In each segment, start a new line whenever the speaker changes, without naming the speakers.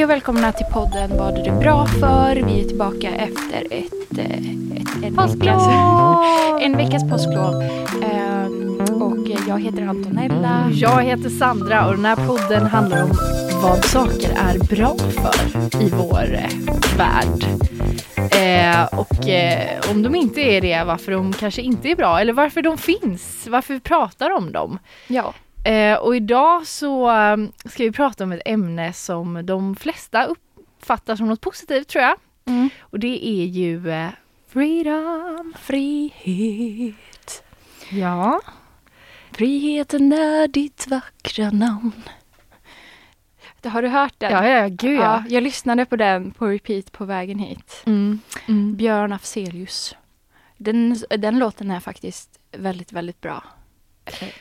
Hej och välkomna till podden Vad är du bra för? Vi är tillbaka efter ett, ett, en, veckas, en veckas påsklov. Ehm, och jag heter Antonella.
Jag heter Sandra och den här podden handlar om vad saker är bra för i vår eh, värld. Eh, och eh, om de inte är det, varför de kanske inte är bra eller varför de finns, varför vi pratar om dem.
Ja.
Eh, och idag så um, ska vi prata om ett ämne som de flesta uppfattar som något positivt tror jag.
Mm.
Och det är ju eh, freedom.
Frihet.
Ja.
Friheten är ditt vackra namn. Har du hört den?
Ja, ja, gud ja.
Ja, jag lyssnade på den på repeat på vägen hit.
Mm. Mm.
Björn Afzelius. Den, den låten är faktiskt väldigt, väldigt bra.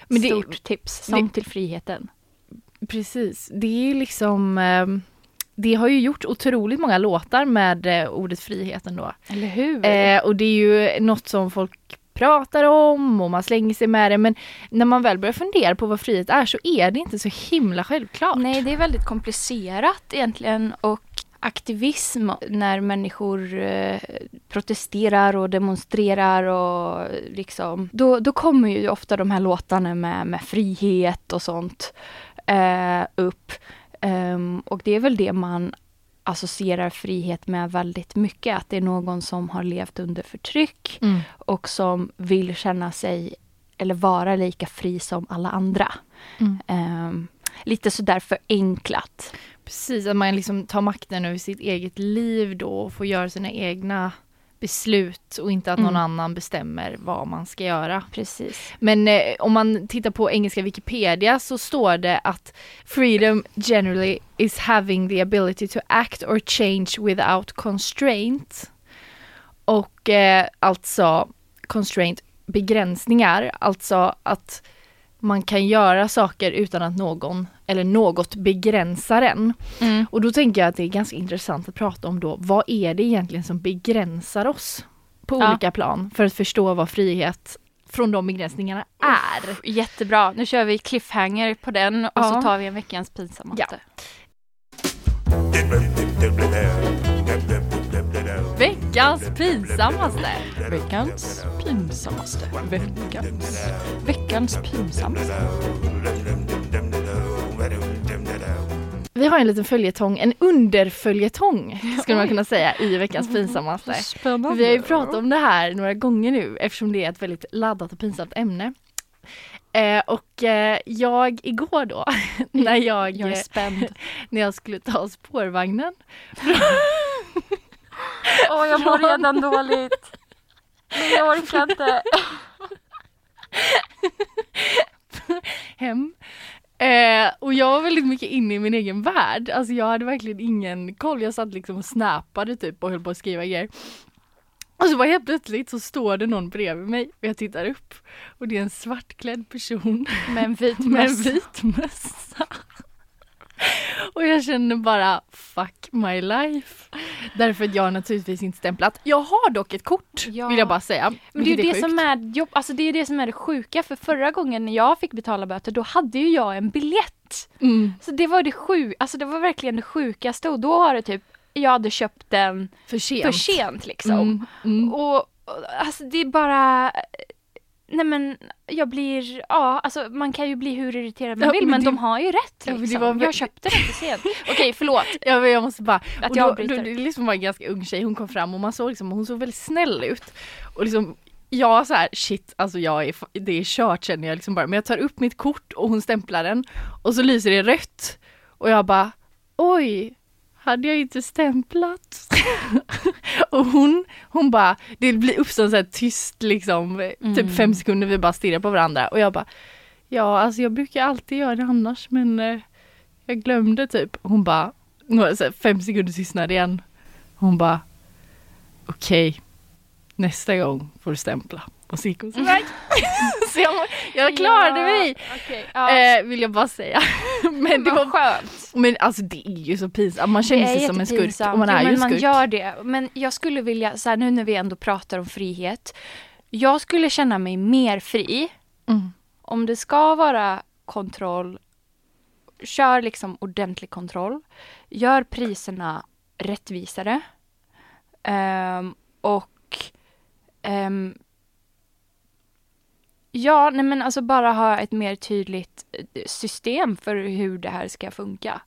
Men det-
Stort tips. Sång
det-
till friheten.
Precis, det är ju liksom ehm, det har ju gjort otroligt många låtar med eh, ordet frihet ändå.
Eller hur?
Eh, och det är ju något som folk pratar om och man slänger sig med det men när man väl börjar fundera på vad frihet är så är det inte så himla självklart.
Nej, det är väldigt komplicerat egentligen och aktivism när människor eh, protesterar och demonstrerar och liksom då, då kommer ju ofta de här låtarna med, med frihet och sånt eh, upp. Ehm, och det är väl det man associerar frihet med väldigt mycket, att det är någon som har levt under förtryck
Mm.
och som vill känna sig eller vara lika fri som alla andra.
Mm.
Ehm, lite sådär förenklat.
Precis, att man liksom tar makten över sitt eget liv då och får göra sina egna beslut och inte att någon
Mm.
annan bestämmer vad man ska göra.
Precis.
Men eh, om man tittar på engelska Wikipedia så står det att freedom generally is having the ability to act or change without constraint. Och eh, alltså constraint begränsningar, alltså att man kan göra saker utan att någon eller något begränsar en.
Mm.
Och då tänker jag att det är ganska intressant att prata om då, vad är det egentligen som begränsar oss på
Ja.
olika plan för att förstå vad frihet från de begränsningarna är.
Jättebra. Nu kör vi cliffhanger på den och
Ja.
så tar vi en veckans pinsammaste.
Ja. Veckans pinsammaste!
Veckans pinsammaste. Veckans, veckans pinsammaste.
Vi har en liten följetong, en underföljetong skulle man kunna säga i veckans pinsammaste.
Spännande.
Vi har ju pratat om det här några gånger nu eftersom det är ett väldigt laddat och pinsamt ämne. Eh, och eh, jag igår då, när jag,
Jag är spänd.
när jag skulle ta spårvagnen
Åh, jag mår redan dåligt. Nej, jag orkar inte.
hem. Eh, och jag var väldigt mycket inne i min egen värld. Alltså jag hade verkligen ingen koll. Jag satt liksom och snappade typ och höll på att skriva grejer. Och så bara helt plötsligt så står det någon bredvid mig och jag tittar upp och det är en svartklädd person
Med en vit
med en
mössa.
vit mössa. Och jag känner bara fuck my life. Därför att jag naturligtvis inte stämplat. Jag har dock ett kort
Ja.
vill jag bara säga.
Men det är ju det som är jobb, alltså det är det som är det sjuka för förra gången när jag fick betala böter då hade ju jag en biljett.
Mm,
Så det var det sju, alltså det var verkligen det sjukaste och då har det typ, jag hade köpt den
för sent.
för sent liksom.
Mm, mm.
Och och, alltså det är bara Nej men jag blir, ja alltså man kan ju bli hur irriterad man
Ja,
vill
men
men,
det-
de har ju rätt
Ja,
liksom.
var väl-
Jag köpte den för sent. Okej förlåt.
Ja, men jag måste bara,
Att
och
jag
då, då, det liksom var en ganska ung tjej, hon kom fram och man såg liksom, hon såg väldigt snäll ut. Och liksom, jag så här, shit, alltså jag är, det är kört känner jag liksom bara. Men jag tar upp mitt kort och hon stämplar den och så lyser det rött. Och jag bara, oj, hade jag inte stämplat? och hon, hon bara, det blir uppstått så här tyst liksom,
Mm.
typ fem sekunder vi bara stirrar på varandra. Och jag bara, ja alltså jag brukar alltid göra det annars men eh, jag glömde typ. Hon bara, några så här, fem sekunder tystnad igen. Hon bara, okej, nästa gång får du stämpla på psykosverk. så jag, jag klarade mig!
Okay, ja.
eh, vill jag bara säga.
men det var skönt.
Men alltså det är ju så pinsamt, man känner sig som en skurk och man är
jo,
ju
men
skurk.
Man gör det. Men jag skulle vilja, så här, nu när vi ändå pratar om frihet. Jag skulle känna mig mer fri
Mm.
om det ska vara kontroll. Kör liksom ordentlig kontroll. Gör priserna rättvisare. Um, och um, Ja, nej men alltså bara ha ett mer tydligt eh, system för hur det här ska funka.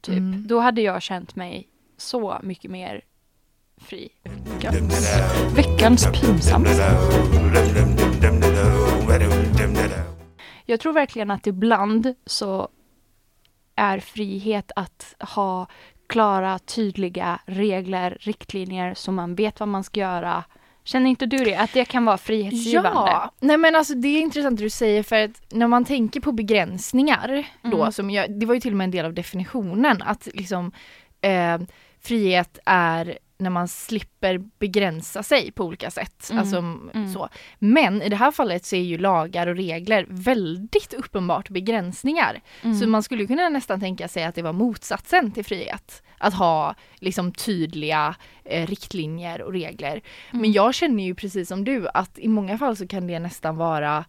Typ.
Mm.
Då hade jag känt mig så mycket mer fri. Veckans, veckans pinsamt. Jag tror verkligen att ibland så är frihet att ha klara, tydliga regler, riktlinjer så man vet vad man ska göra. Känner inte du det? Att det kan vara frihetsgivande?
Ja, nej men alltså det är intressant det du säger för att när man tänker på begränsningar då,
Mm.
som jag, det var ju till och med en del av definitionen att liksom eh, frihet är när man slipper begränsa sig på olika sätt.
Mm,
Alltså,
mm.
Så. Men i det här fallet så är ju lagar och regler väldigt uppenbart begränsningar.
Mm.
Så man skulle kunna nästan tänka sig att det var motsatsen till frihet. Att ha liksom tydliga eh, riktlinjer och regler.
Mm.
Men jag känner ju precis som du att i många fall så kan det nästan vara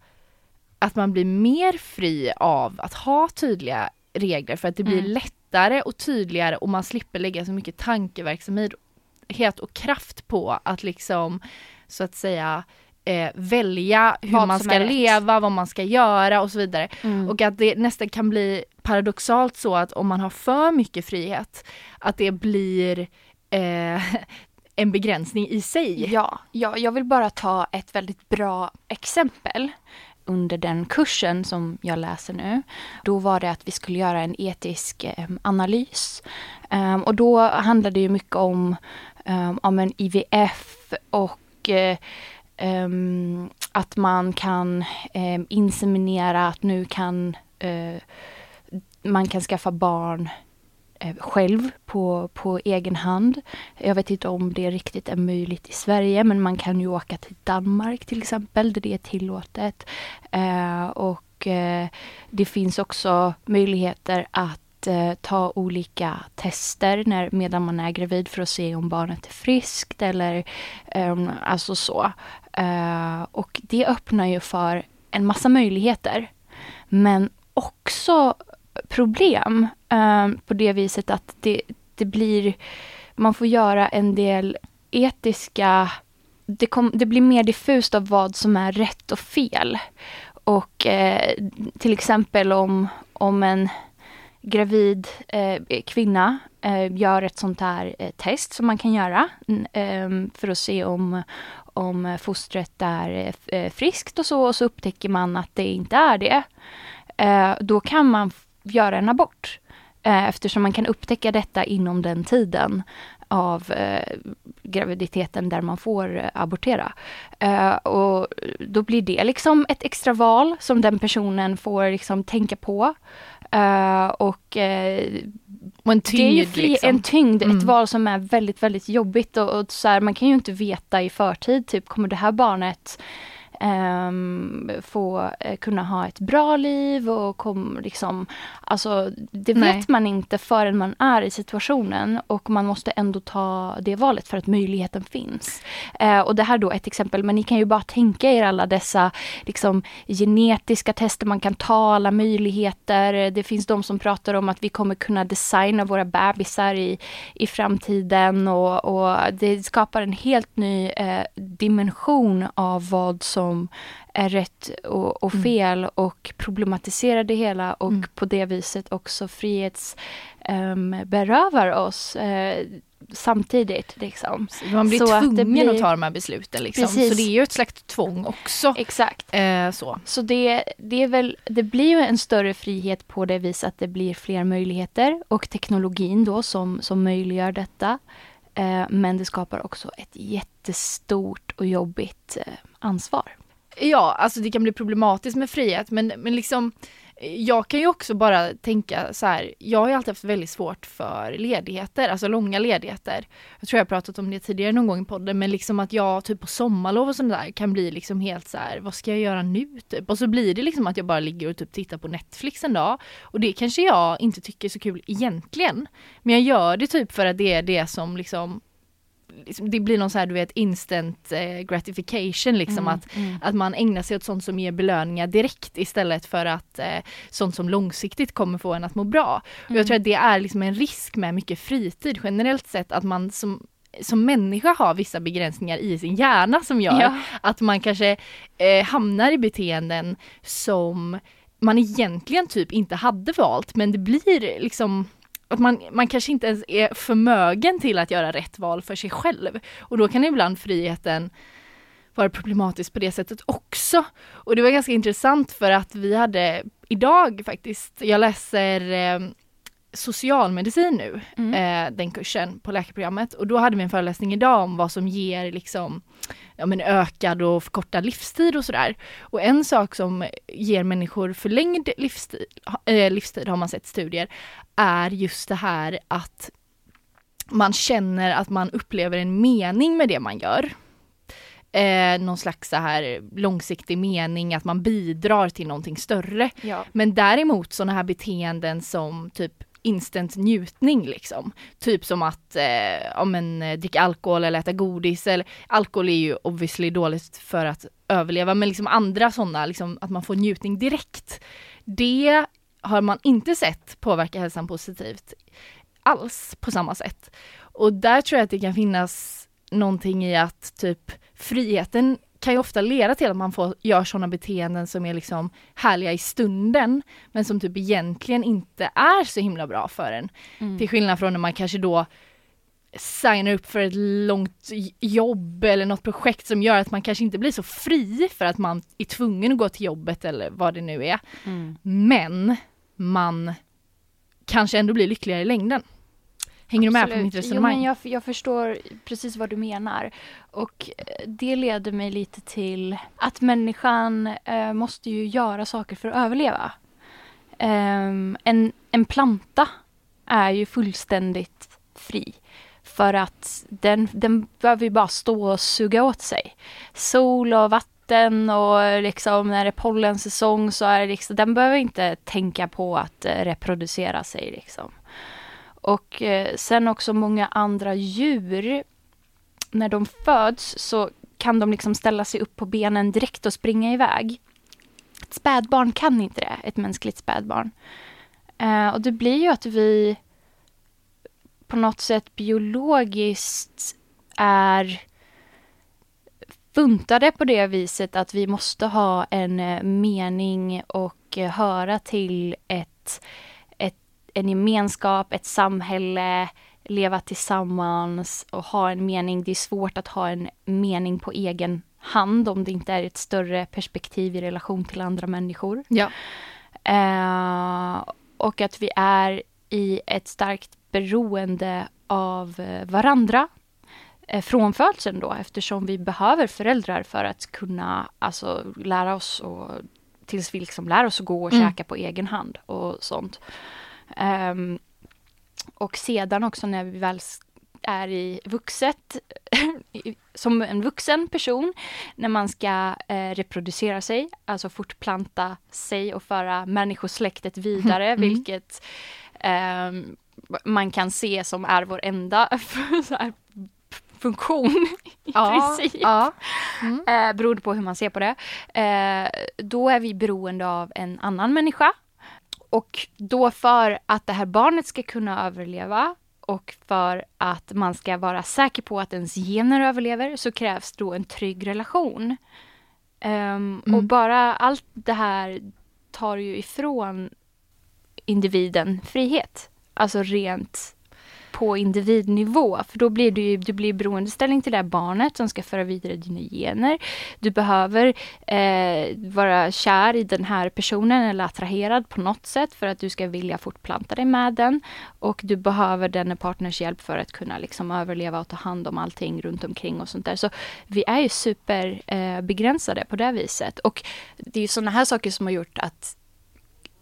att man blir mer fri av att ha tydliga regler för att det blir
Mm.
lättare och tydligare och man slipper lägga så mycket tankeverksamhet och kraft på att liksom så att säga eh, välja hur
Vad
man ska leva, vad man ska göra och så vidare.
Mm.
Och att det nästan kan bli paradoxalt så att om man har för mycket frihet, att det blir eh, en begränsning i sig.
Ja, ja, jag vill bara ta ett väldigt bra exempel. Under den kursen som jag läser nu, då var det att vi skulle göra en etisk eh, analys. Ehm, och då handlade det mycket om, um, ja, IVF och uh, um, att man kan um, inseminera, att nu kan uh, man kan skaffa barn eh, själv på, på egen hand. Jag vet inte om det riktigt är möjligt i Sverige men man kan ju åka till Danmark till exempel där det är tillåtet. Eh, och eh, det finns också möjligheter att eh, ta olika tester när, medan man är gravid för att se om barnet är friskt eller um, alltså så. Uh, och det öppnar ju för en massa möjligheter. Men också problem eh, på det viset att det, det blir, man får göra en del etiska, det, kom, det blir mer diffust av vad som är rätt och fel. Och eh, till exempel om, om en gravid eh, kvinna eh, gör ett sånt här eh, test som man kan göra eh, för att se om, om fostret är eh, friskt och så och så upptäcker man att det inte är det. Eh, då kan man göra en abort eh, eftersom man kan upptäcka detta inom den tiden av eh, graviditeten där man får eh, abortera. Eh, och då blir det liksom ett extra val som den personen får liksom tänka på. Eh, och eh,
Och en
det är ju
tyngd
fri,
liksom.
en tyngd,
Mm.
ett val som är väldigt, väldigt jobbigt och, och så här, man kan ju inte veta i förtid, typ kommer det här barnet ehm, få eh, kunna ha ett bra liv och kom, liksom, alltså det
Nej.
vet man inte förrän man är i situationen och man måste ändå ta det valet för att möjligheten finns. Eh, och det här då ett exempel, men ni kan ju bara tänka er alla dessa liksom, genetiska tester man kan ta, alla möjligheter. Det finns de som pratar om att vi kommer kunna designa våra bebisar i, i framtiden och, och det skapar en helt ny eh, dimension av vad som är rätt och, och
Mm.
fel och problematisera det hela och
Mm.
på det viset också frihets ehm, berövar oss eh, samtidigt. Liksom.
Man blir
Så att
tvungen
blir-
att ta de här besluten liksom.
Precis.
Så det är ju ett slags tvång också.
Exakt.
Eh, så.
Så det, det, är väl, det blir ju en större frihet på det viset att det blir fler möjligheter och teknologin då som, som möjliggör detta. Eh, men det skapar också ett jättestort och jobbigt eh, ansvar.
Ja, alltså det kan bli problematiskt med frihet men, men liksom jag kan ju också bara tänka så här, jag har ju alltid haft väldigt svårt för ledigheter, alltså långa ledigheter. Jag tror jag pratat om det tidigare någon gång i podden, men liksom att jag typ på sommarlov och sånt där kan bli liksom helt så här, vad ska jag göra nu typ? Och så blir det liksom att jag bara ligger och typ tittar på Netflix en dag. Och det kanske jag inte tycker är så kul egentligen. Men jag gör det typ för att det är det som liksom liksom, det blir någon så här du vet instant eh, gratification liksom mm, att, mm. att man ägnar sig åt sånt som ger belöningar direkt istället för att eh, sånt som långsiktigt kommer få en att må bra. Mm. Och jag tror att det är liksom en risk med mycket fritid generellt sett att man som som människa har vissa begränsningar i sin hjärna som gör ja. att man kanske eh, hamnar i beteenden som man egentligen typ inte hade valt men det blir liksom att man, man kanske inte ens är förmögen till att göra rätt val för sig själv. Och då kan ibland friheten vara problematisk på det sättet också. Och det var ganska intressant för att vi hade idag faktiskt, jag läser eh, socialmedicin nu, mm. eh, den kursen på läkarprogrammet. Och då hade vi en föreläsning idag om vad som ger liksom, ja, men ökad och förkortad livstid och sådär. Och en sak som ger människor förlängd livstid, eh, livstid har man sett studier, är just det här att man känner att man upplever en mening med det man gör. Eh, någon slags så här långsiktig mening, att man bidrar till någonting större. Ja. Men däremot sådana här beteenden som typ instant njutning liksom. Typ som att eh, ja, men, eh, dricka alkohol eller äta godis. Eller, alkohol är ju obviously dåligt för att överleva men liksom andra sådana, liksom, att man får njutning direkt. Det har man inte sett påverka hälsan positivt alls på samma sätt. Och där tror jag att det kan finnas någonting i att typ friheten kan ju ofta leda till att man får, gör sådana beteenden som är liksom härliga i stunden men som typ egentligen inte är så himla bra för en. Mm. Till skillnad från när man kanske då signar upp för ett långt jobb eller något projekt som gör att man kanske inte blir så fri för att man är tvungen att gå till jobbet eller vad det nu är. Mm. Men man kanske ändå blir lyckligare i längden. Hänger Absolut. du med på mitt resonemang?
Jo, men jag, jag förstår precis vad du menar. Och eh, det leder mig lite till att människan eh, måste ju göra saker för att överleva. Um, en, en planta är ju fullständigt fri. För att den, den behöver ju bara stå och suga åt sig. Sol och vatten och liksom när det är pollensäsong så är det liksom, den behöver inte tänka på att eh, reproducera sig liksom. Och eh, sen också många andra djur. När de föds så kan de liksom ställa sig upp på benen direkt och springa iväg. Ett spädbarn kan inte det, ett mänskligt spädbarn. Eh, och det blir ju att vi på något sätt biologiskt är funtade på det viset att vi måste ha en eh, mening och eh, höra till ett en gemenskap, ett samhälle, leva tillsammans och ha en mening. Det är svårt att ha en mening på egen hand om det inte är ett större perspektiv i relation till andra människor.
Ja.
Eh, och att vi är i ett starkt beroende av eh, varandra eh, från födseln då eftersom vi behöver föräldrar för att kunna alltså, lära oss och tills vi liksom lär oss att gå och mm. käka på egen hand och sånt. Um, och sedan också när vi väl är i vuxet, som en vuxen person, när man ska eh, reproducera sig, alltså fortplanta sig och föra människosläktet vidare, mm. vilket eh, man kan se som är vår enda här, funktion i ja, princip. Ja. Mm. Eh, beroende på hur man ser på det. Eh, då är vi beroende av en annan människa och då för att det här barnet ska kunna överleva och för att man ska vara säker på att ens gener överlever så krävs då en trygg relation. Um, mm. Och bara allt det här tar ju ifrån individen frihet. Alltså rent på individnivå. För då blir du, du blir beroendeställning till det här barnet som ska föra vidare dina gener. Du behöver eh, vara kär i den här personen eller attraherad på något sätt för att du ska vilja fortplanta dig med den. Och du behöver den partners hjälp för att kunna liksom överleva och ta hand om allting runt omkring och sånt där. Så vi är ju superbegränsade eh, på det viset. Och det är ju sådana här saker som har gjort att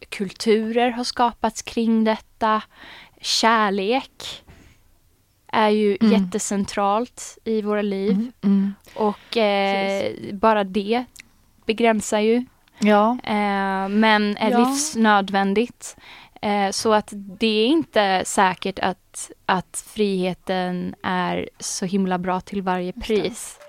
kulturer har skapats kring detta. Kärlek är ju
Mm.
jättecentralt i våra liv.
Mm. Mm.
Och eh, bara det begränsar ju.
Ja.
Eh, men är
Ja.
livsnödvändigt. Eh, så att det är inte säkert att, att friheten är så himla bra till varje pris.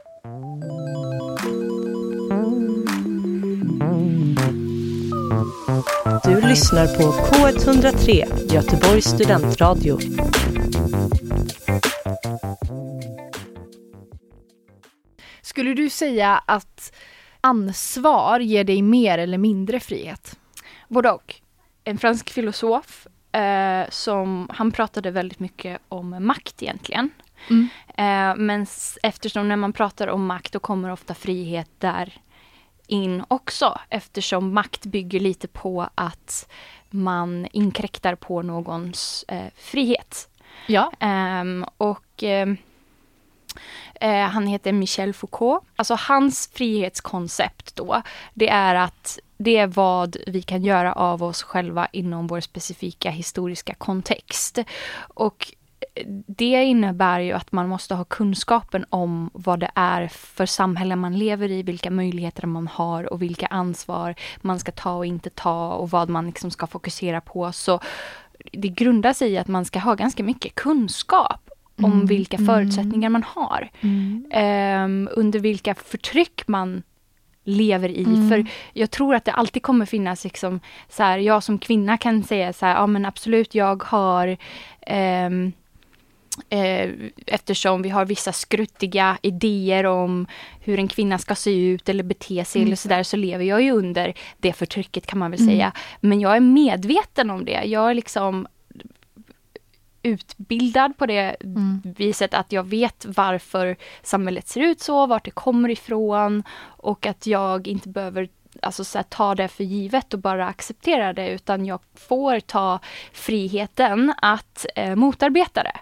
Du lyssnar på K103, Göteborgs studentradio.
Skulle du säga att ansvar ger dig mer eller mindre frihet?
Både och. En fransk filosof eh, som han pratade väldigt mycket om makt egentligen.
Mm.
Eh, men eftersom när man pratar om makt då kommer ofta frihet där in också eftersom makt bygger lite på att man inkräktar på någons eh, frihet.
Ja.
Ehm, och ehm, eh, han heter Michel Foucault. Alltså hans frihetskoncept då, det är att det är vad vi kan göra av oss själva inom vår specifika historiska kontext. Och eh, det innebär ju att man måste ha kunskapen om vad det är för samhälle man lever i, vilka möjligheter man har och vilka ansvar man ska ta och inte ta och vad man liksom ska fokusera på. Så det grundar sig i att man ska ha ganska mycket kunskap om
Mm,
vilka
mm.
förutsättningar man har. Ehm, under vilka förtryck man lever i.
Mm.
För jag tror att det alltid kommer finnas liksom så här, jag som kvinna kan säga så här, ja men absolut jag har eh, eftersom vi har vissa skruttiga idéer om hur en kvinna ska se ut eller bete sig
Mm.
eller sådär så lever jag ju under det förtrycket kan man väl
Mm.
säga. Men jag är medveten om det. Jag är liksom utbildad på det
Mm.
viset att jag vet varför samhället ser ut så, vart det kommer ifrån och att jag inte behöver alltså, så här, ta det för givet och bara acceptera det utan jag får ta friheten att eh, motarbeta det.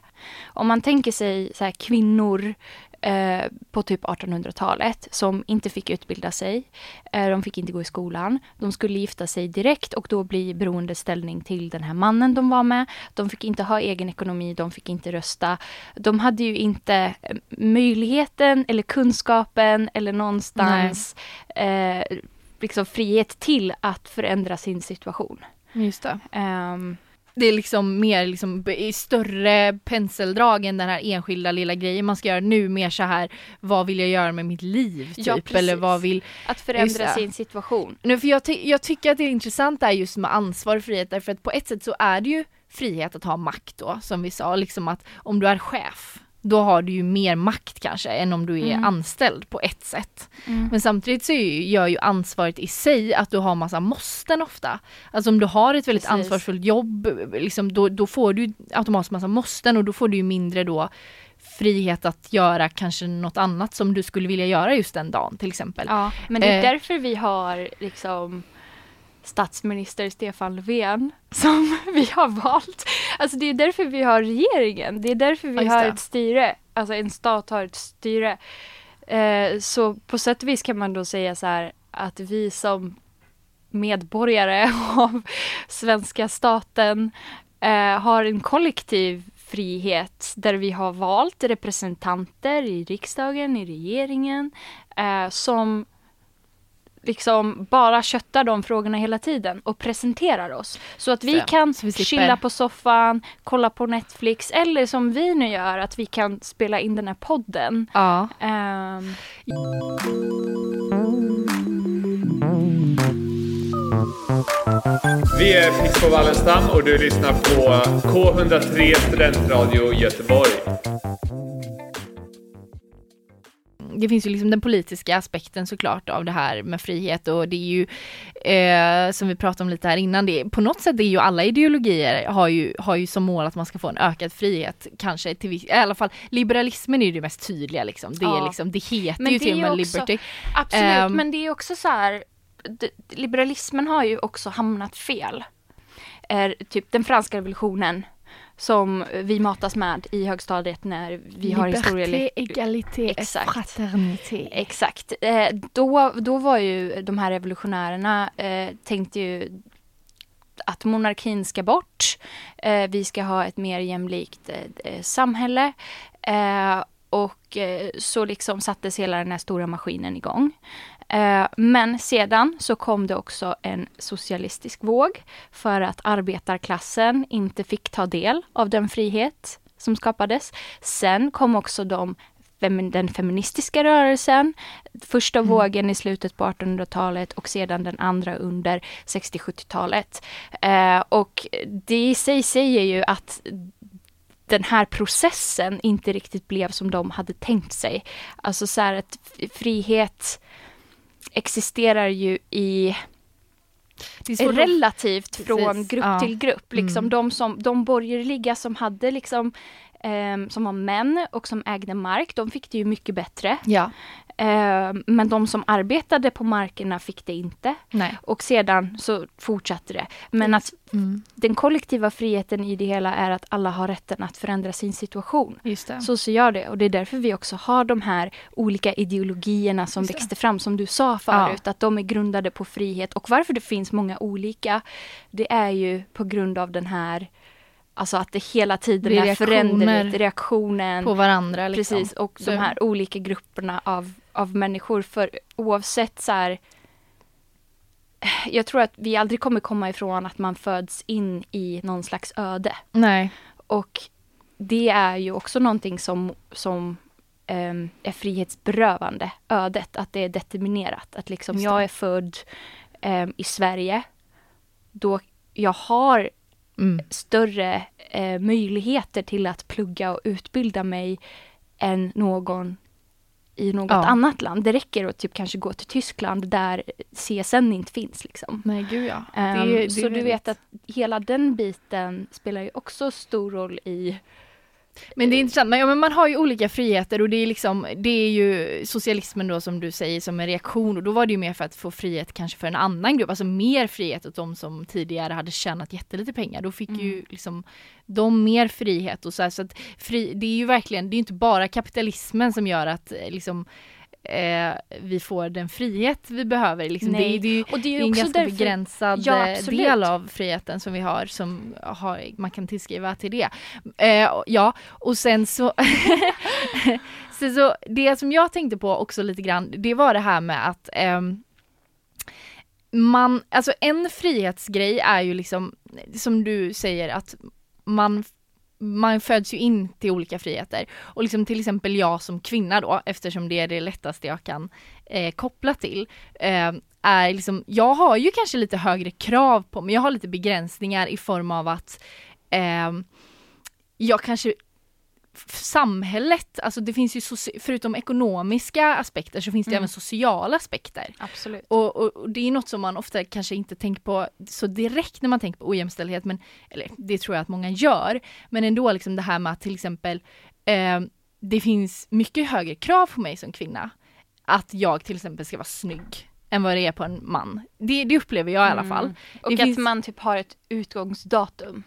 Om man tänker sig så här, kvinnor eh, på typ 1800-talet som inte fick utbilda sig. Eh, de fick inte gå i skolan. De skulle gifta sig direkt och då bli beroendeställning till den här mannen de var med. De fick inte ha egen ekonomi, de fick inte rösta. De hade ju inte eh, möjligheten eller kunskapen eller någonstans eh, liksom frihet till att förändra sin situation.
Just det.
Ehm,
Det är liksom mer liksom större penseldrag än den här enskilda lilla grejen man ska göra nu mer så här vad vill jag göra med mitt liv typ?
Ja,
eller vad vill
att förändra sin situation.
Nu, för jag, ty- jag tycker att det är intressant där just med ansvar och frihet därför att på ett sätt så är det ju frihet att ha makt då som vi sa liksom att om du är chef då har du ju mer makt kanske än om du är
Mm.
anställd på ett sätt.
Mm.
Men samtidigt så gör ju ansvaret i sig att du har massa måsten ofta. Alltså om du har ett väldigt
Precis.
ansvarsfullt jobb, liksom, då, då får du automatiskt massa måsten och då får du ju mindre då frihet att göra kanske något annat som du skulle vilja göra just den dagen till exempel.
Ja, men det är
Eh.
därför vi har liksom statsminister Stefan Löfven som vi har valt. Alltså det är därför vi har regeringen. Det är därför vi har ett styre. Alltså en stat har ett styre. Eh, så på sätt och vis kan man då säga så här att vi som medborgare av svenska staten eh, har en kollektiv frihet där vi har valt representanter i riksdagen, i regeringen eh, som liksom bara köttar de frågorna hela tiden och presenterar oss. Så att vi
Så,
kan
så vi
chilla på soffan, kolla på Netflix eller som vi nu gör att vi kan spela in den här podden.
Ja.
Ehm,
Vi är Pixbo Wallenstam och du lyssnar på K103 Studentradio Göteborg.
Det finns ju liksom den politiska aspekten såklart av det här med frihet och det är ju eh, som vi pratade om lite här innan, det är, på något sätt är ju alla ideologier har ju, har ju som mål att man ska få en ökad frihet kanske till i alla fall liberalismen är ju det mest tydliga liksom. Det, är
Ja.
liksom, det heter
Men
ju
det
till
är
och med
också-
liberty.
absolut,
Ehm.
men det är också så här liberalismen har ju också hamnat fel. Är typ den franska revolutionen som vi matas med i högstadiet när vi har historia
égalité,
Exakt.
fraternité.
Exakt. Eh, då, då var ju de här revolutionärerna eh, tänkte ju att monarkin ska bort. Eh, vi ska ha ett mer jämlikt eh, eh samhälle. Eh, och så liksom sattes hela den här stora maskinen igång. Eh, men sedan så kom det också en socialistisk våg för att arbetarklassen inte fick ta del av den frihet som skapades. Sen kom också de den feministiska rörelsen, första mm. vågen i slutet på 1800-talet och sedan den andra under 60-70-talet. Eh, och det i sig säger ju att den här processen inte riktigt blev som de hade tänkt sig. Alltså så här att frihet existerar ju i relativt från grupp ja. till grupp. Liksom mm. de, som, de borgerliga som hade liksom eh, som var män och som ägde mark, de fick det ju mycket bättre.
Ja.
Eh, men de som arbetade på markerna fick det inte.
Nej.
Och sedan så fortsatte det. Men att mm. den kollektiva friheten i det hela är att alla har rätten att förändra sin situation. Så ser jag det. Och det är därför vi också har de här olika ideologierna som växte fram, som du sa förut, ja. att de är grundade på frihet. Och varför det finns många olika, det är ju på grund av den här Alltså att det hela tiden är föränderligt, reaktionen.
På varandra. Liksom.
Precis, och de här olika grupperna av, av människor. För oavsett så här, Jag tror att vi aldrig kommer komma ifrån att man föds in i någon slags öde.
Nej.
Och det är ju också någonting som, som um, är frihetsberövande, ödet, att det är determinerat. Att liksom jag är född um, i Sverige, då jag har mm. större eh, möjligheter till att plugga och utbilda mig än någon i något ja. annat land. Det räcker att typ kanske gå till Tyskland där CSN inte finns. Liksom.
Nej, gud ja.
Um, det, det så du vet att hela den biten spelar ju också stor roll i
men det är intressant, men, ja, men man har ju olika friheter och det är liksom, det är ju socialismen då som du säger som en reaktion och då var det ju mer för att få frihet kanske för en annan grupp, alltså mer frihet åt de som tidigare hade tjänat jättelite pengar. Då fick mm. ju liksom de mer frihet och så här, så att fri, det är ju verkligen, det är inte bara kapitalismen som gör att liksom eh, vi får den frihet vi behöver. Liksom. Det, är, det, och det är, det är en ganska därför... begränsad ja, eh, del av friheten som vi har som har, man kan tillskriva till det. Eh, ja, och sen så, så, så det som jag tänkte på också lite grann, det var det här med att eh, man, alltså en frihetsgrej är ju liksom, som du säger att man man föds ju in till olika friheter. Och liksom till exempel jag som kvinna då, eftersom det är det lättaste jag kan eh, koppla till, eh, är liksom, jag har ju kanske lite högre krav på mig, jag har lite begränsningar i form av att eh, jag kanske samhället, alltså det finns ju förutom ekonomiska aspekter så finns det mm. även sociala aspekter.
Absolut.
Och, och, och, det är något som man ofta kanske inte tänker på så direkt när man tänker på ojämställdhet, men eller det tror jag att många gör. Men ändå liksom det här med att till exempel eh, det finns mycket högre krav på mig som kvinna. Att jag till exempel ska vara snygg än vad det är på en man. Det, det upplever jag i alla mm. fall.
Och det att finns... man typ har ett utgångsdatum.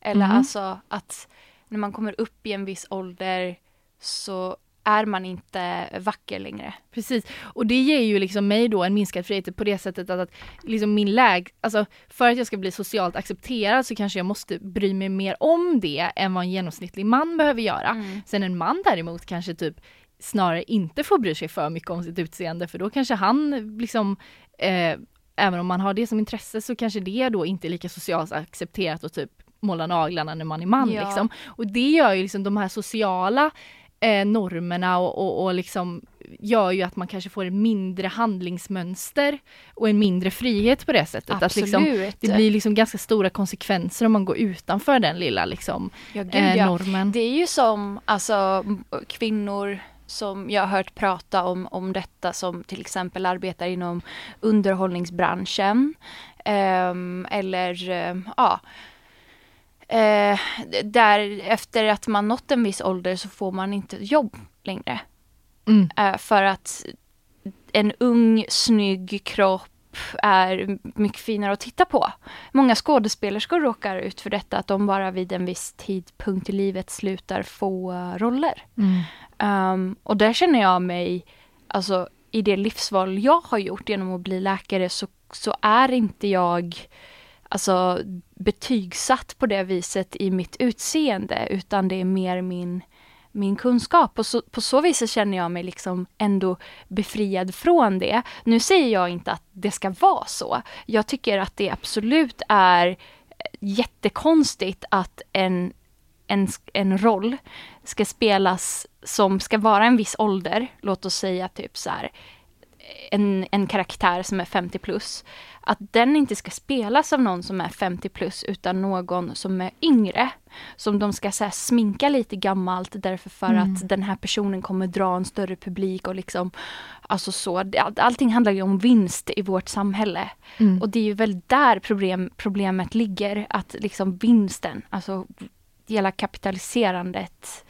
Eller mm. alltså att när man kommer upp i en viss ålder så är man inte vacker längre.
Precis, och det ger ju liksom mig då en minskad frihet på det sättet att, att liksom min läg, alltså för att jag ska bli socialt accepterad så kanske jag måste bry mig mer om det än vad en genomsnittlig man behöver göra. Mm. Sen en man däremot kanske typ snarare inte får bry sig för mycket om sitt utseende för då kanske han liksom eh, även om man har det som intresse så kanske det då inte är lika socialt accepterat och typ måla naglarna när man är man. Ja. Liksom. Och det gör ju liksom de här sociala eh, normerna och, och, och liksom gör ju att man kanske får ett mindre handlingsmönster och en mindre frihet på det sättet.
Absolut. Att
liksom, det blir liksom ganska stora konsekvenser om man går utanför den lilla liksom,
ja, gud, eh, ja. normen. Det är ju som alltså kvinnor som jag har hört prata om, om detta som till exempel arbetar inom underhållningsbranschen. Eh, eller eh, ja eh, där efter att man nått en viss ålder så får man inte jobb längre. Mm. Eh, för att en ung, snygg kropp är mycket finare att titta på. Många skådespelerskor råkar ut för detta, att de bara vid en viss tidpunkt i livet slutar få uh, roller. Mm. Um, och där känner jag mig, alltså i det livsval jag har gjort genom att bli läkare så, så är inte jag alltså, betygsatt på det viset i mitt utseende utan det är mer min min kunskap. Och så, på så vis känner jag mig liksom ändå befriad från det. Nu säger jag inte att det ska vara så. Jag tycker att det absolut är eh, jättekonstigt att en, en, en roll ska spelas som ska vara en viss ålder. Låt oss säga typ så här en, en karaktär som är 50 plus att den inte ska spelas av någon som är 50 plus utan någon som är yngre. Som de ska så sminka lite gammalt därför för mm. att den här personen kommer dra en större publik och liksom Alltså så, allting handlar ju om vinst i vårt samhälle. Mm. Och det är ju väl där problem, problemet ligger, att liksom vinsten, alltså hela kapitaliserandet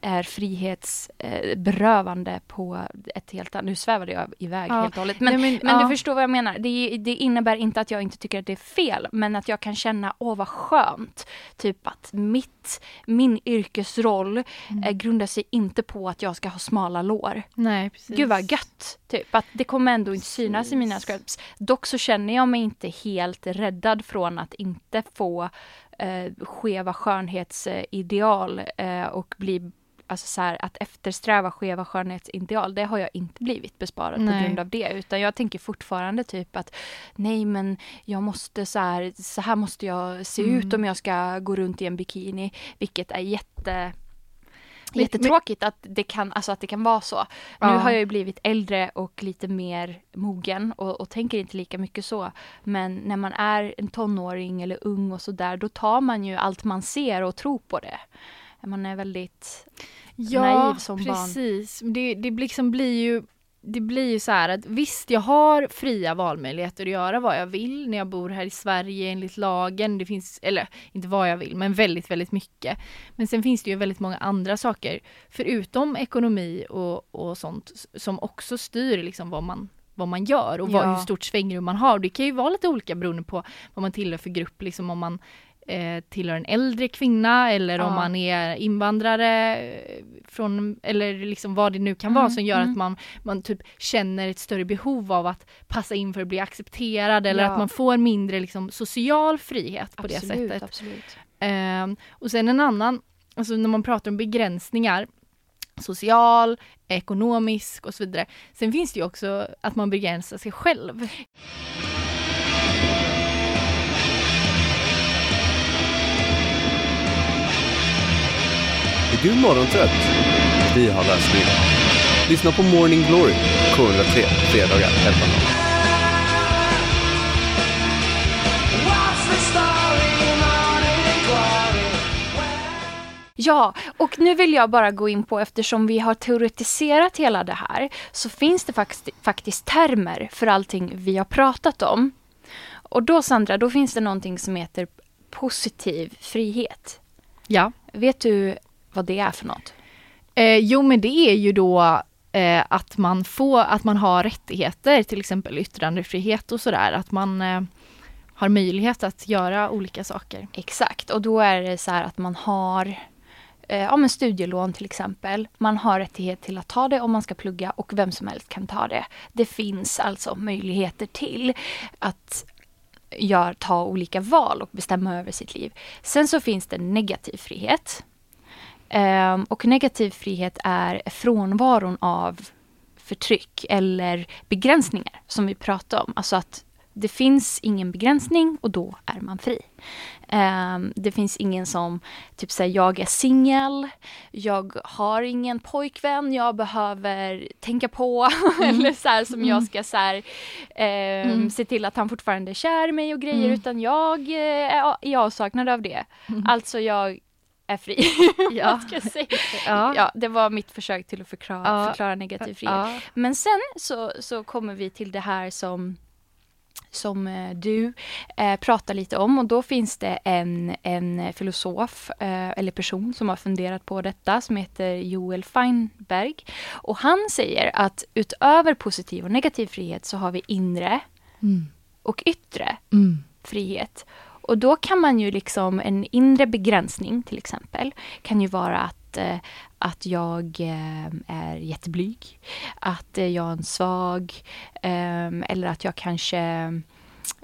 är frihetsberövande på ett helt annat... Nu svävade jag iväg ja. helt och hållet. Men, men, men ja. du förstår vad jag menar. Det, det, innebär inte att jag inte tycker att det är fel, men att jag kan känna, åh vad skönt. Typ att mitt, min yrkesroll mm. eh, grundar sig inte på att jag ska ha smala lår.
Nej, precis.
Gud vad gött! Typ att det kommer ändå inte synas precis. i mina scrubs. Dock så känner jag mig inte helt räddad från att inte få eh, skeva skönhetsideal eh, och bli alltså så här, att eftersträva skeva skönhetsideal, det har jag inte blivit besparad nej. på grund av det. Utan jag tänker fortfarande typ att nej men jag måste så här, så här måste jag se mm. ut om jag ska gå runt i en bikini. Vilket är jätte Jättetråkigt att det kan, alltså att det kan vara så. Ja. Nu har jag ju blivit äldre och lite mer mogen och, och, tänker inte lika mycket så. Men när man är en tonåring eller ung och sådär, då tar man ju allt man ser och tror på det. Man är väldigt ja, naiv som
precis. barn. precis. Det, det liksom blir ju det blir ju så här att visst, jag har fria valmöjligheter att göra vad jag vill när jag bor här i Sverige enligt lagen. Det finns, eller inte vad jag vill, men väldigt, väldigt mycket. Men sen finns det ju väldigt många andra saker, förutom ekonomi och, och sånt, som också styr liksom vad man vad man gör och vad, hur stort svängrum man har. Det kan ju vara lite olika beroende på vad man tillhör för grupp, liksom om man eh, tillhör en äldre kvinna eller ja. om man är invandrare eh, från, eller liksom vad det nu kan mm, vara som gör mm. att man, man typ känner ett större behov av att passa in för att bli accepterad eller ja. att man får mindre liksom, social frihet på absolut, det sättet.
Absolut.
Eh, och sen en annan, alltså när man pratar om begränsningar social, ekonomisk och så vidare. Sen finns det ju också att man begränsar sig själv.
Är du morgontrött? Vi har lösningen. Lyssna på Morning Glory, K103, fredagar 11.00.
Ja, och nu vill jag bara gå in på, eftersom vi har teoretiserat hela det här, så finns det faktiskt, faktiskt termer för allting vi har pratat om. Och då Sandra, då finns det någonting som heter positiv frihet.
Ja.
Vet du vad det är för något?
Eh, jo men det är ju då eh, att man får, att man har rättigheter, till exempel yttrandefrihet och sådär, att man eh, har möjlighet att göra olika saker.
Exakt, och då är det så här att man har eh, ja, men studielån till exempel. Man har rättighet till att ta det om man ska plugga och vem som helst kan ta det. Det finns alltså möjligheter till att gör, ta olika val och bestämma över sitt liv. Sen så finns det negativ frihet. Um, och negativ frihet är frånvaron av förtryck eller begränsningar som vi pratar om. Alltså att det finns ingen begränsning och då är man fri. Um, det finns ingen som typ säger jag är singel, jag har ingen pojkvän jag behöver tänka på. Mm. eller så här, som mm. jag ska så här, um, mm. se till att han fortfarande är kär i mig och grejer. Mm. Utan jag uh, är i avsaknad av det. Mm. Alltså jag är fri. Ja. Ja. ja, det var mitt försök till att förklara, ja. förklara negativ frihet. Ja. Men sen så, så kommer vi till det här som som eh, du eh, pratar lite om och då finns det en, en filosof eh, eller person som har funderat på detta som heter Joel Feinberg. Och han säger att utöver positiv och negativ frihet så har vi inre mm. och yttre mm. frihet. Och då kan man ju liksom, en inre begränsning till exempel, kan ju vara att, eh, att jag eh, är jätteblyg, att jag är en svag, ehm, eller att jag kanske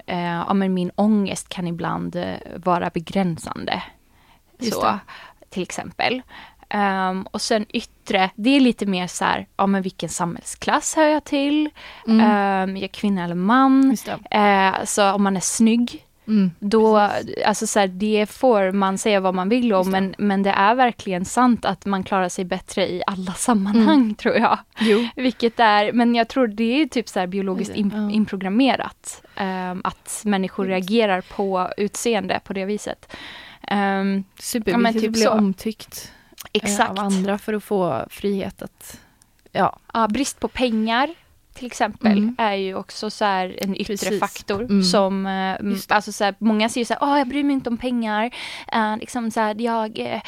eh, ja, men min ångest kan ibland eh, vara begränsande.
Just
så, till exempel. Ehm, och sen yttre, det är lite mer så här, ja men vilken samhällsklass hör jag till?
Mm.
Ehm, är jag kvinna eller man? Eh, så om man är snygg,
Mm.
då, alltså så här, det får man säga vad man vill om,
Just
men, men det är verkligen sant att man klarar sig bättre i alla sammanhang,
Mm.
tror jag.
Jo.
Vilket är, men jag tror det är typ så här biologiskt in,
Ja.
inprogrammerat. ehm, att människor reagerar på utseende på det viset. Um,
Superviktigt
Ja, typ
att bli
så.
omtyckt eh,
exakt.
av andra för att få frihet att, ja.
Ja, brist på pengar till exempel
Mm.
är ju också så här en yttre
Precis.
faktor
Mm.
som, eh, alltså så här, många säger så här, åh jag bryr mig inte om pengar, Eh, liksom så här, jag, eh,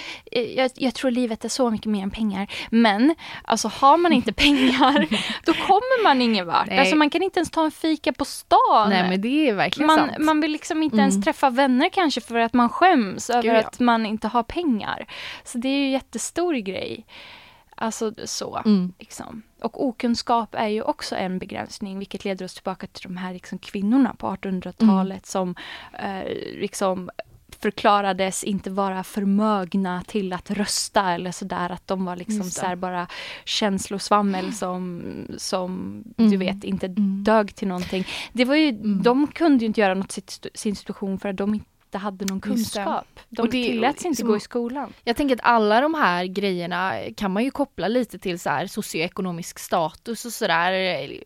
jag, jag tror livet är så mycket mer än pengar. Men alltså har man inte pengar, då kommer man ingen vart.
Nej.
Alltså man kan inte ens ta en fika på stan.
Nej men det är verkligen
man,
sant.
man vill liksom inte
Mm.
ens träffa vänner kanske för att man skäms över
Gud, ja.
att man inte har pengar. Så det är ju en jättestor grej. Alltså så.
Mm.
Liksom. Och okunskap är ju också en begränsning, vilket leder oss tillbaka till de här liksom, kvinnorna på 1800-talet
Mm.
som eh, liksom förklarades inte vara förmögna till att rösta eller sådär, att de var liksom så bara känslosvammel som, som du
Mm.
vet inte
Mm.
dög till någonting. Det var ju,
Mm.
De kunde ju inte göra något sin situation för att de inte hade någon kunskap. De
Och det-
tilläts inte
som-
gå i skolan.
Jag tänker att alla de här grejerna kan man ju koppla lite till så här socioekonomisk status och sådär.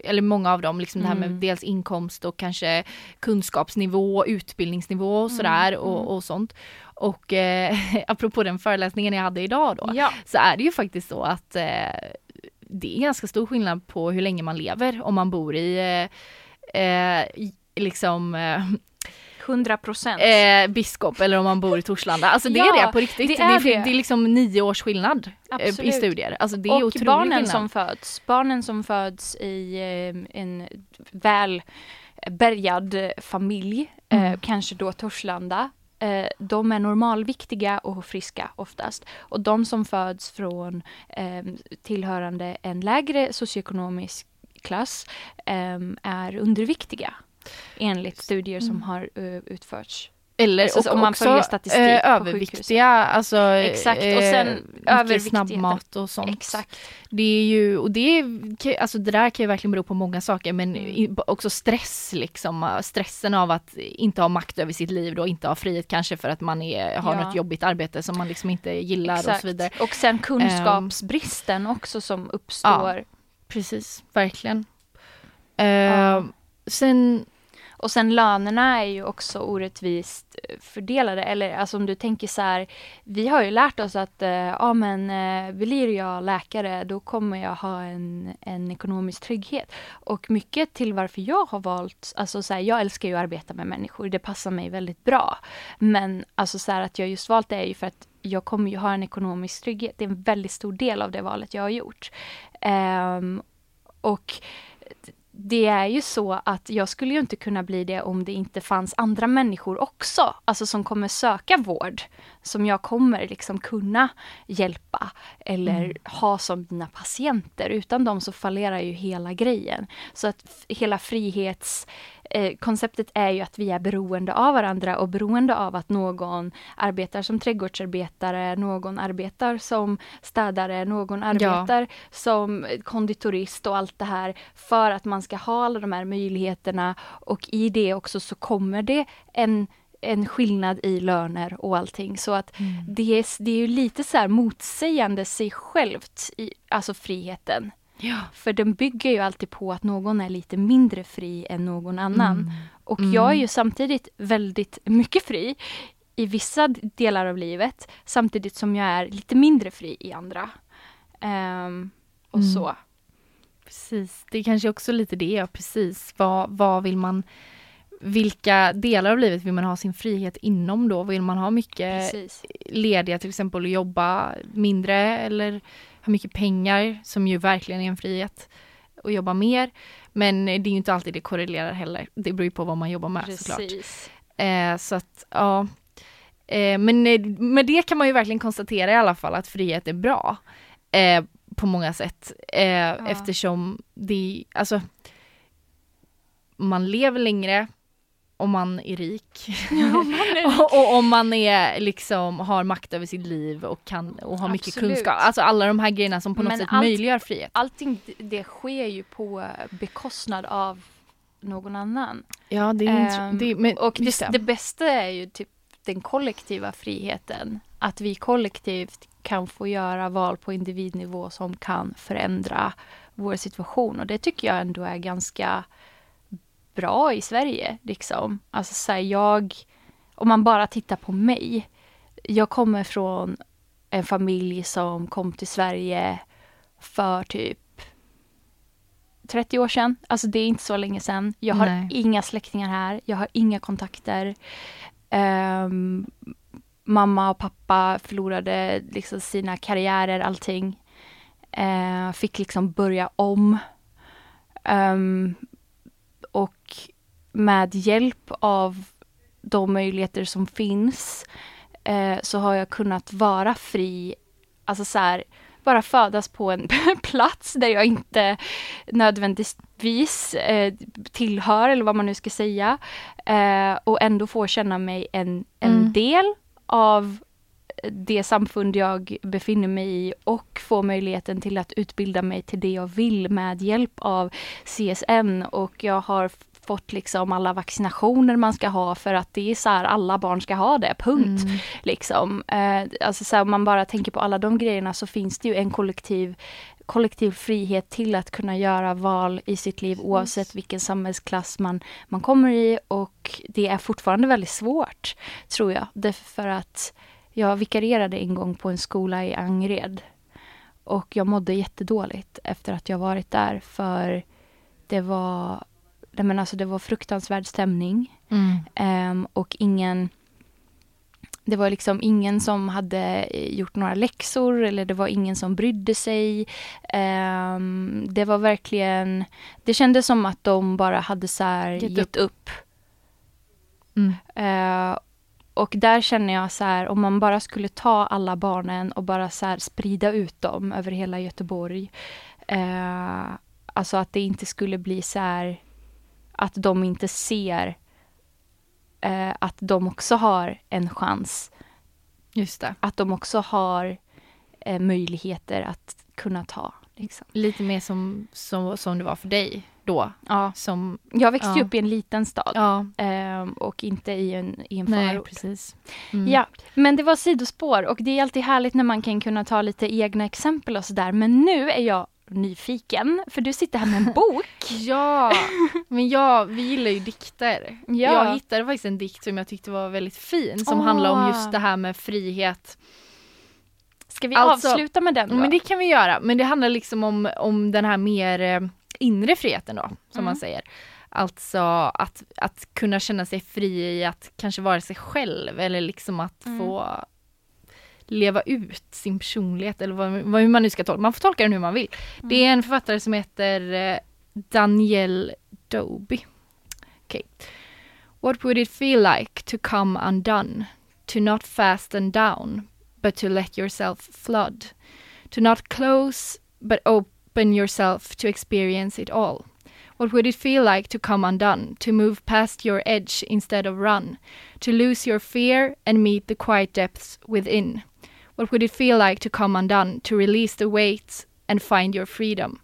Eller många av dem, liksom det här med
Mm.
dels inkomst och kanske kunskapsnivå, utbildningsnivå och sådär
Mm,
och,
mm.
och sånt. Och eh, apropå den föreläsningen jag hade idag då,
Ja.
så är det ju faktiskt så att eh, det är ganska stor skillnad på hur länge man lever om man bor i eh, eh, liksom eh,
100 procent.
eh, biskop eller om man bor i Torslanda. Alltså det
Ja,
är det på riktigt.
det
Det
är
är,
det.
det. är liksom nio års skillnad eh, i
Absolut.
studier. Alltså det är
och
otrolig
barnen
skillnad.
som föds, barnen som föds i eh, en väl bärgad familj, eh,
Mm.
kanske då Torslanda, eh, de är normalviktiga och friska oftast. Och de som föds från eh, tillhörande en lägre socioekonomisk klass eh, är underviktiga. Enligt studier som
Mm.
har eh, utförts.
Eller
Alltså,
och
om man
också
följer statistik
eh, överviktiga, alltså
Exakt, och sen
eh, mycket snabbmat och sånt.
Exakt.
Det är ju, och det är, alltså det där kan ju verkligen bero på många saker men
Mm.
också stress liksom, eh, stressen av att inte ha makt över sitt liv då, inte ha frihet kanske för att man är, har
Ja.
något jobbigt arbete som man liksom inte gillar och
Exakt.
så vidare.
Och sen kunskapsbristen också som uppstår.
Precis, verkligen. Eh,
Ja.
Sen,
och sen lönerna är ju också orättvist eh, fördelade. Eller alltså om du tänker så här, vi har ju lärt oss att eh, ja men eh, blir jag läkare då kommer jag ha en, en ekonomisk trygghet. Och mycket till varför jag har valt, alltså så här, jag älskar ju att arbeta med människor, det passar mig väldigt bra. Men alltså så här att jag just valt det är ju för att jag kommer ju ha en ekonomisk trygghet. Det är en väldigt stor del av det valet jag har gjort. Um, och det är ju så att jag skulle ju inte kunna bli det om det inte fanns andra människor också, alltså som kommer söka vård, som jag kommer liksom kunna hjälpa eller ha som mina patienter. Utan dem så fallerar ju hela grejen. Så att hela frihets eh, konceptet är ju att vi är beroende av varandra och beroende av att någon arbetar som trädgårdsarbetare, någon arbetar som städare, någon arbetar som konditorist och allt det här för att man ska ha alla de här möjligheterna och i det också så kommer det en en skillnad i löner och allting. Så att det, är, det är ju lite så här motsägande sig självt, i, alltså friheten.
Ja.
För den bygger ju alltid på att någon är lite mindre fri än någon annan.
Mm.
Och
Mm.
jag är ju samtidigt väldigt mycket fri i vissa delar av livet samtidigt som jag är lite mindre fri i andra. Ehm, och
Mm.
så.
Precis, det är kanske också lite det, ja, precis. Vad, vad vill man, vilka delar av livet vill man ha sin frihet inom då? Vill man ha mycket
Precis.
lediga till exempel och jobba mindre eller ha mycket pengar som ju verkligen är en frihet och jobba mer. Men det är ju inte alltid det korrelerar heller. Det beror ju på vad man jobbar med såklart.
Precis.
Eh, så att ja. Eh, men eh, med det kan man ju verkligen konstatera i alla fall att frihet är bra. Eh, på många sätt. Eh, Eftersom det, alltså man lever längre om man är rik. och, och, om man är liksom har makt över sitt liv och kan och har mycket
Absolut.
kunskap. Alltså alla de här grejerna som på något
Men
sätt
allt-
möjliggör frihet.
Allting det- sker ju på bekostnad av någon annan.
Ja det
Ehm,
det, men,
Och det, det bästa är ju typ den kollektiva friheten. Att vi kollektivt kan få göra val på individnivå som kan förändra vår situation. Och det tycker jag ändå är ganska bra i Sverige. Liksom. Alltså så här, jag, om man bara tittar på mig. Jag kommer från en familj som kom till Sverige för typ 30 år sedan. Alltså det är inte så länge sedan. Jag har
Nej.
inga släktingar här. Jag har inga kontakter. Ehm, mamma och pappa förlorade liksom sina karriärer, allting. Eh, fick liksom börja om. Och med hjälp av de möjligheter som finns eh, så har jag kunnat vara fri. Alltså så här, bara födas på en plats där jag inte nödvändigtvis eh, tillhör eller vad man nu ska säga. Eh, och ändå få känna mig en, en
Mm.
del av det samfund jag befinner mig i och få möjligheten till att utbilda mig till det jag vill med hjälp av CSN och jag har fått liksom alla vaccinationer man ska ha för att det är så här alla barn ska ha det, punkt.
Mm.
Liksom. Eh, alltså så här, om man bara tänker på alla de grejerna så finns det ju en kollektiv kollektiv frihet till att kunna göra val i sitt liv oavsett vilken samhällsklass man, man kommer i och det är fortfarande väldigt svårt, tror jag. Därför att jag vikarierade en gång på en skola i Angered och jag mådde jättedåligt efter att jag varit där för det var, nej men alltså det var fruktansvärd stämning.
Mm.
Ehm, och ingen det var liksom ingen som hade eh, gjort några läxor eller det var ingen som brydde sig. Ehm, det var verkligen, det kändes som att de bara hade så här
Gett
gett, upp.
Mm.
Eh, och där känner jag så här, om man bara skulle ta alla barnen och bara så här sprida ut dem över hela Göteborg. Eh, alltså att det inte skulle bli så här att de inte ser eh, att de också har en chans.
Just det.
Att de också har eh, möjligheter att kunna ta. Liksom.
Lite mer som, som, som det var för dig då.
Ja.
Som,
Jag växte
Ja.
upp i en liten stad
ja,
ehm, och inte i en, i en
nej
förort.
precis. Mm.
Ja, men det var sidospår och det är alltid härligt när man kan kunna ta lite egna exempel och sådär. Men nu är jag nyfiken, för du sitter här med en bok.
Ja, men jag, vi gillar ju dikter.
Ja.
Jag hittade faktiskt en dikt som jag tyckte var väldigt fin som
Åh.
handlar om just det här med frihet.
Ska vi
Alltså-
avsluta med den då?
Men det kan vi göra, men det handlar liksom om, om den här mer eh, inre friheten då, som
Mm.
man säger. Alltså att, att kunna känna sig fri i att kanske vara sig själv eller liksom att
Mm.
få leva ut sin personlighet eller vad, vad man nu ska tolka. Man får tolka den hur man vill. Det är en författare som heter eh, Danielle Doby. Okay. What would it feel like to come undone? To not fasten down, but to let yourself flood? To not close, but open yourself to experience it all? What would it feel like to come undone? To move past your edge instead of run? To lose your fear and meet the quiet depths within? What would it feel like to come undone? To release the weight and find your freedom?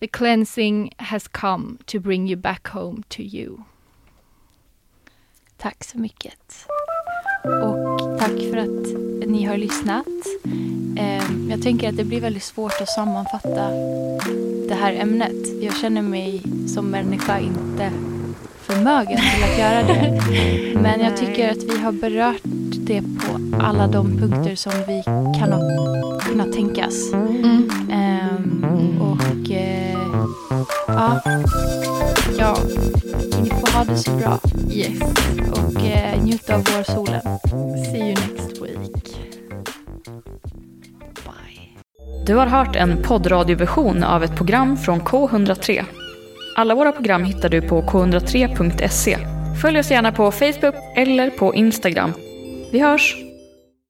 The cleansing has come to bring you back home to you.
Tack så mycket. Och tack för att ni har lyssnat. Ehm, Jag tänker att det blir väldigt svårt att sammanfatta det här ämnet. Jag känner mig som människa inte förmögen till att göra det. Men jag tycker att vi har berört det på alla de punkter som vi kan ha kunnat tänkas. Ehm, och eh, ja,
Ja,
ni får ha det så bra.
yes.
Och eh, njut av vårsolen.
See you next week. Bye.
Du har hört en poddradioversion av ett program från K103. Alla våra program hittar du på k103.se. Följ oss gärna på Facebook eller på Instagram. Vi hörs!